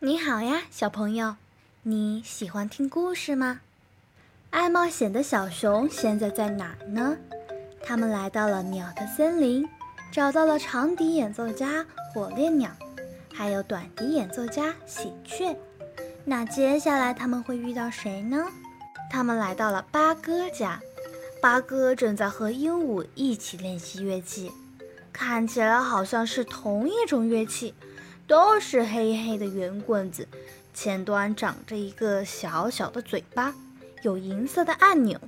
你好呀，小朋友，你喜欢听故事吗？爱冒险的小熊现在在哪儿呢？他们来到了鸟的森林，找到了长笛演奏家火烈鸟，还有短笛演奏家喜鹊。那接下来他们会遇到谁呢？他们来到了八哥家，八哥正在和鹦鹉一起练习乐器，看起来好像是同一种乐器。都是黑黑的圆棍子，前端长着一个小小的嘴巴，有银色的按钮。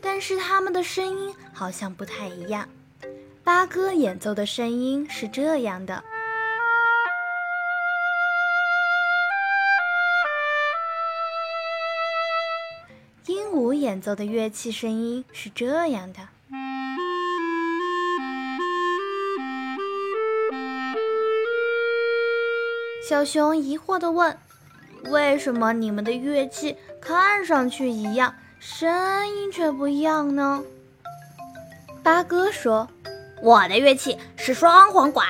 但是它们的声音好像不太一样。八哥演奏的声音是这样的，鹦鹉演奏的乐器声音是这样的。小熊疑惑地问：“为什么你们的乐器看上去一样，声音却不一样呢？”八哥说：“我的乐器是双簧管。”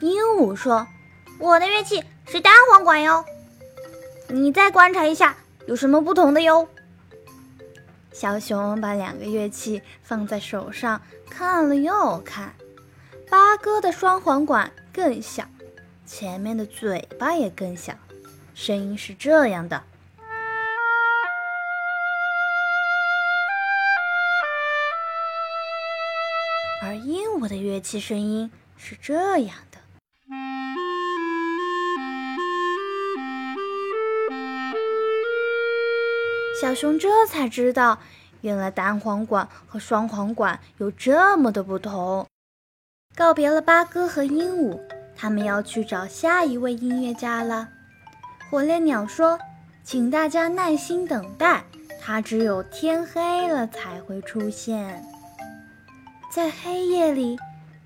鹦鹉说：“我的乐器是单簧管哟。”你再观察一下，有什么不同的哟？小熊把两个乐器放在手上看了又看，八哥的双簧管更小。前面的嘴巴也更小，声音是这样的，而鹦鹉的乐器声音是这样的。小熊这才知道，原来单簧管和双簧管有这么的不同。告别了八哥和鹦鹉。他们要去找下一位音乐家了。火烈鸟说：“请大家耐心等待，它只有天黑了才会出现。”在黑夜里，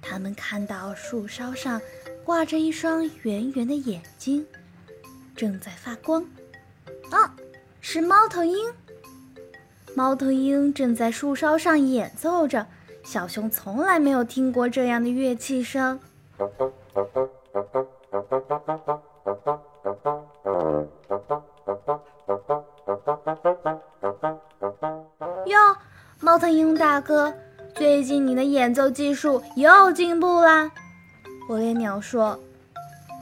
他们看到树梢上挂着一双圆圆的眼睛，正在发光。啊，是猫头鹰！猫头鹰正在树梢上演奏着。小熊从来没有听过这样的乐器声。哟，猫头鹰大哥，最近你的演奏技术又进步啦！火烈鸟说。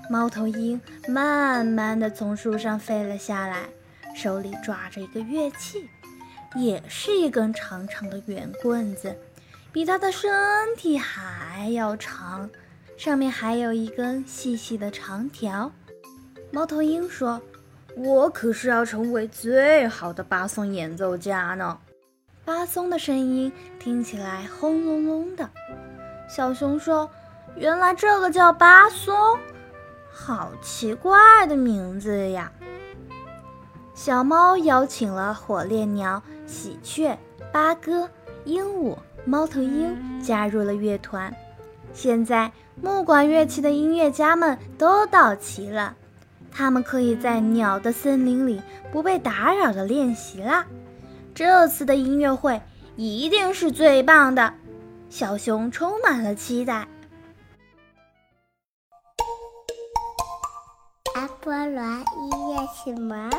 猫头鹰慢慢地从树上飞了下来，手里抓着一个乐器，也是一根长长的圆棍子，比它的身体还要长。上面还有一根细细的长条。猫头鹰说：“我可是要成为最好的巴松演奏家呢。”巴松的声音听起来轰隆隆的。小熊说：“原来这个叫巴松，好奇怪的名字呀！”小猫邀请了火烈鸟、喜鹊、八哥、鹦鹉、猫头鹰加入了乐团。现在。木管乐器的音乐家们都到齐了，他们可以在鸟的森林里不被打扰的练习啦。这次的音乐会一定是最棒的，小熊充满了期待。阿波罗音乐启蒙？